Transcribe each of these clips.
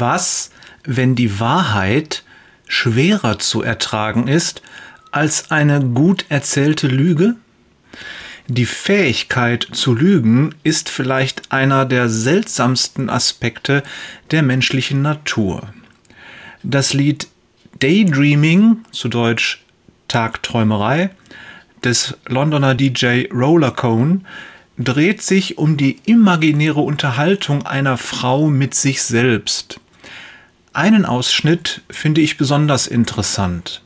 Was, wenn die Wahrheit schwerer zu ertragen ist als eine gut erzählte Lüge? Die Fähigkeit zu lügen ist vielleicht einer der seltsamsten Aspekte der menschlichen Natur. Das Lied Daydreaming, zu Deutsch Tagträumerei, des Londoner DJ Roller Cone dreht sich um die imaginäre Unterhaltung einer Frau mit sich selbst. Einen Ausschnitt finde ich besonders interessant.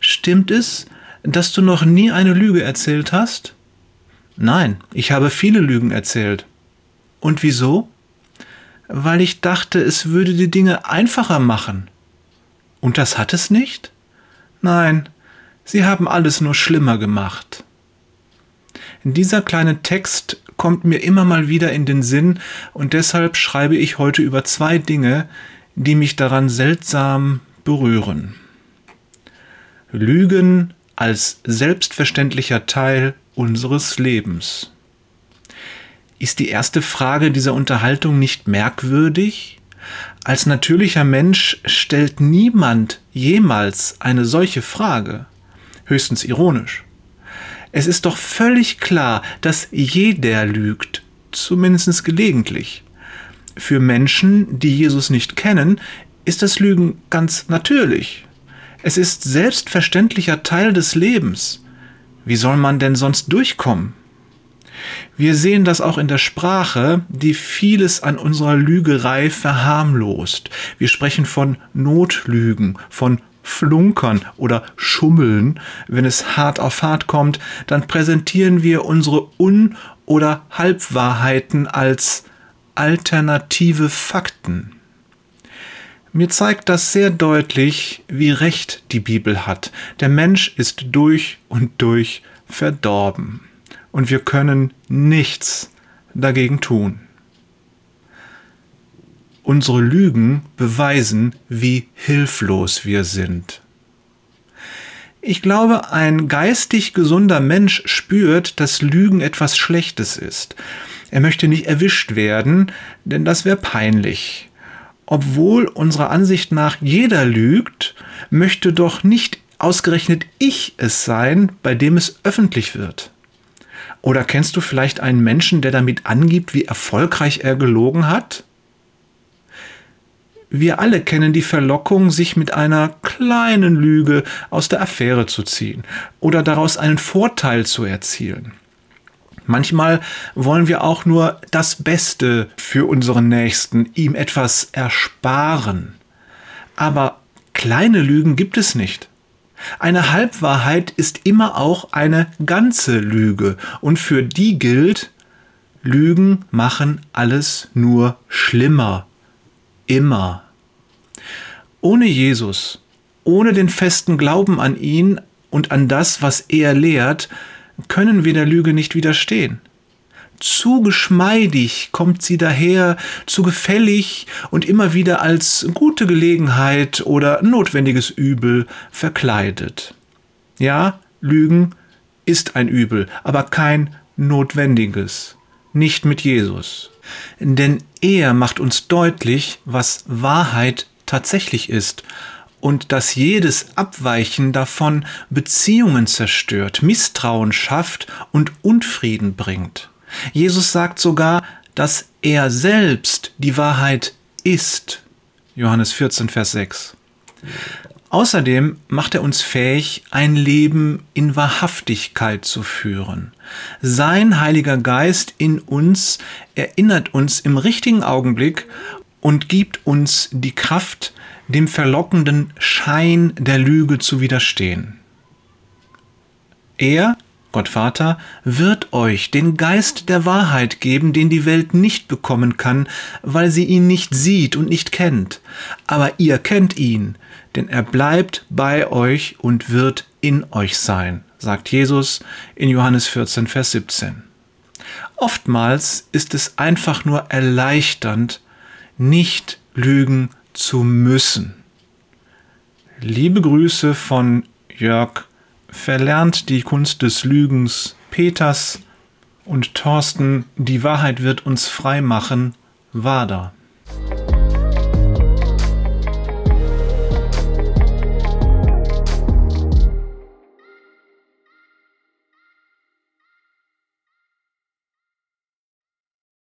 Stimmt es, dass du noch nie eine Lüge erzählt hast? Nein, ich habe viele Lügen erzählt. Und wieso? Weil ich dachte, es würde die Dinge einfacher machen. Und das hat es nicht? Nein, sie haben alles nur schlimmer gemacht. Dieser kleine Text kommt mir immer mal wieder in den Sinn und deshalb schreibe ich heute über zwei Dinge, die mich daran seltsam berühren. Lügen als selbstverständlicher Teil unseres Lebens. Ist die erste Frage dieser Unterhaltung nicht merkwürdig? Als natürlicher Mensch stellt niemand jemals eine solche Frage, höchstens ironisch. Es ist doch völlig klar, dass jeder lügt, zumindest gelegentlich. Für Menschen, die Jesus nicht kennen, ist das Lügen ganz natürlich. Es ist selbstverständlicher Teil des Lebens. Wie soll man denn sonst durchkommen? Wir sehen das auch in der Sprache, die vieles an unserer Lügerei verharmlost. Wir sprechen von Notlügen, von Flunkern oder Schummeln. Wenn es hart auf hart kommt, dann präsentieren wir unsere Un- oder Halbwahrheiten als alternative Fakten. Mir zeigt das sehr deutlich, wie recht die Bibel hat. Der Mensch ist durch und durch verdorben. Und wir können nichts dagegen tun. Unsere Lügen beweisen, wie hilflos wir sind. Ich glaube, ein geistig gesunder Mensch spürt, dass Lügen etwas Schlechtes ist. Er möchte nicht erwischt werden, denn das wäre peinlich. Obwohl unserer Ansicht nach jeder lügt, möchte doch nicht ausgerechnet ich es sein, bei dem es öffentlich wird. Oder kennst du vielleicht einen Menschen, der damit angibt, wie erfolgreich er gelogen hat? Wir alle kennen die Verlockung, sich mit einer kleinen Lüge aus der Affäre zu ziehen oder daraus einen Vorteil zu erzielen. Manchmal wollen wir auch nur das Beste für unseren Nächsten, ihm etwas ersparen. Aber kleine Lügen gibt es nicht. Eine Halbwahrheit ist immer auch eine ganze Lüge und für die gilt, Lügen machen alles nur schlimmer immer. Ohne Jesus, ohne den festen Glauben an ihn und an das, was er lehrt, können wir der Lüge nicht widerstehen. Zu geschmeidig kommt sie daher, zu gefällig und immer wieder als gute Gelegenheit oder notwendiges Übel verkleidet. Ja, Lügen ist ein Übel, aber kein notwendiges. Nicht mit Jesus denn er macht uns deutlich, was Wahrheit tatsächlich ist und dass jedes Abweichen davon Beziehungen zerstört, Misstrauen schafft und Unfrieden bringt. Jesus sagt sogar, dass er selbst die Wahrheit ist. Johannes 14, Vers 6. Außerdem macht er uns fähig, ein Leben in Wahrhaftigkeit zu führen. Sein Heiliger Geist in uns erinnert uns im richtigen Augenblick und gibt uns die Kraft, dem verlockenden Schein der Lüge zu widerstehen. Er, Gott Vater, wird euch den Geist der Wahrheit geben, den die Welt nicht bekommen kann, weil sie ihn nicht sieht und nicht kennt. Aber ihr kennt ihn, denn er bleibt bei euch und wird in euch sein, sagt Jesus in Johannes 14, Vers 17. Oftmals ist es einfach nur erleichternd, nicht lügen zu müssen. Liebe Grüße von Jörg verlernt die Kunst des Lügens Peters und Thorsten, die Wahrheit wird uns frei machen, Wader.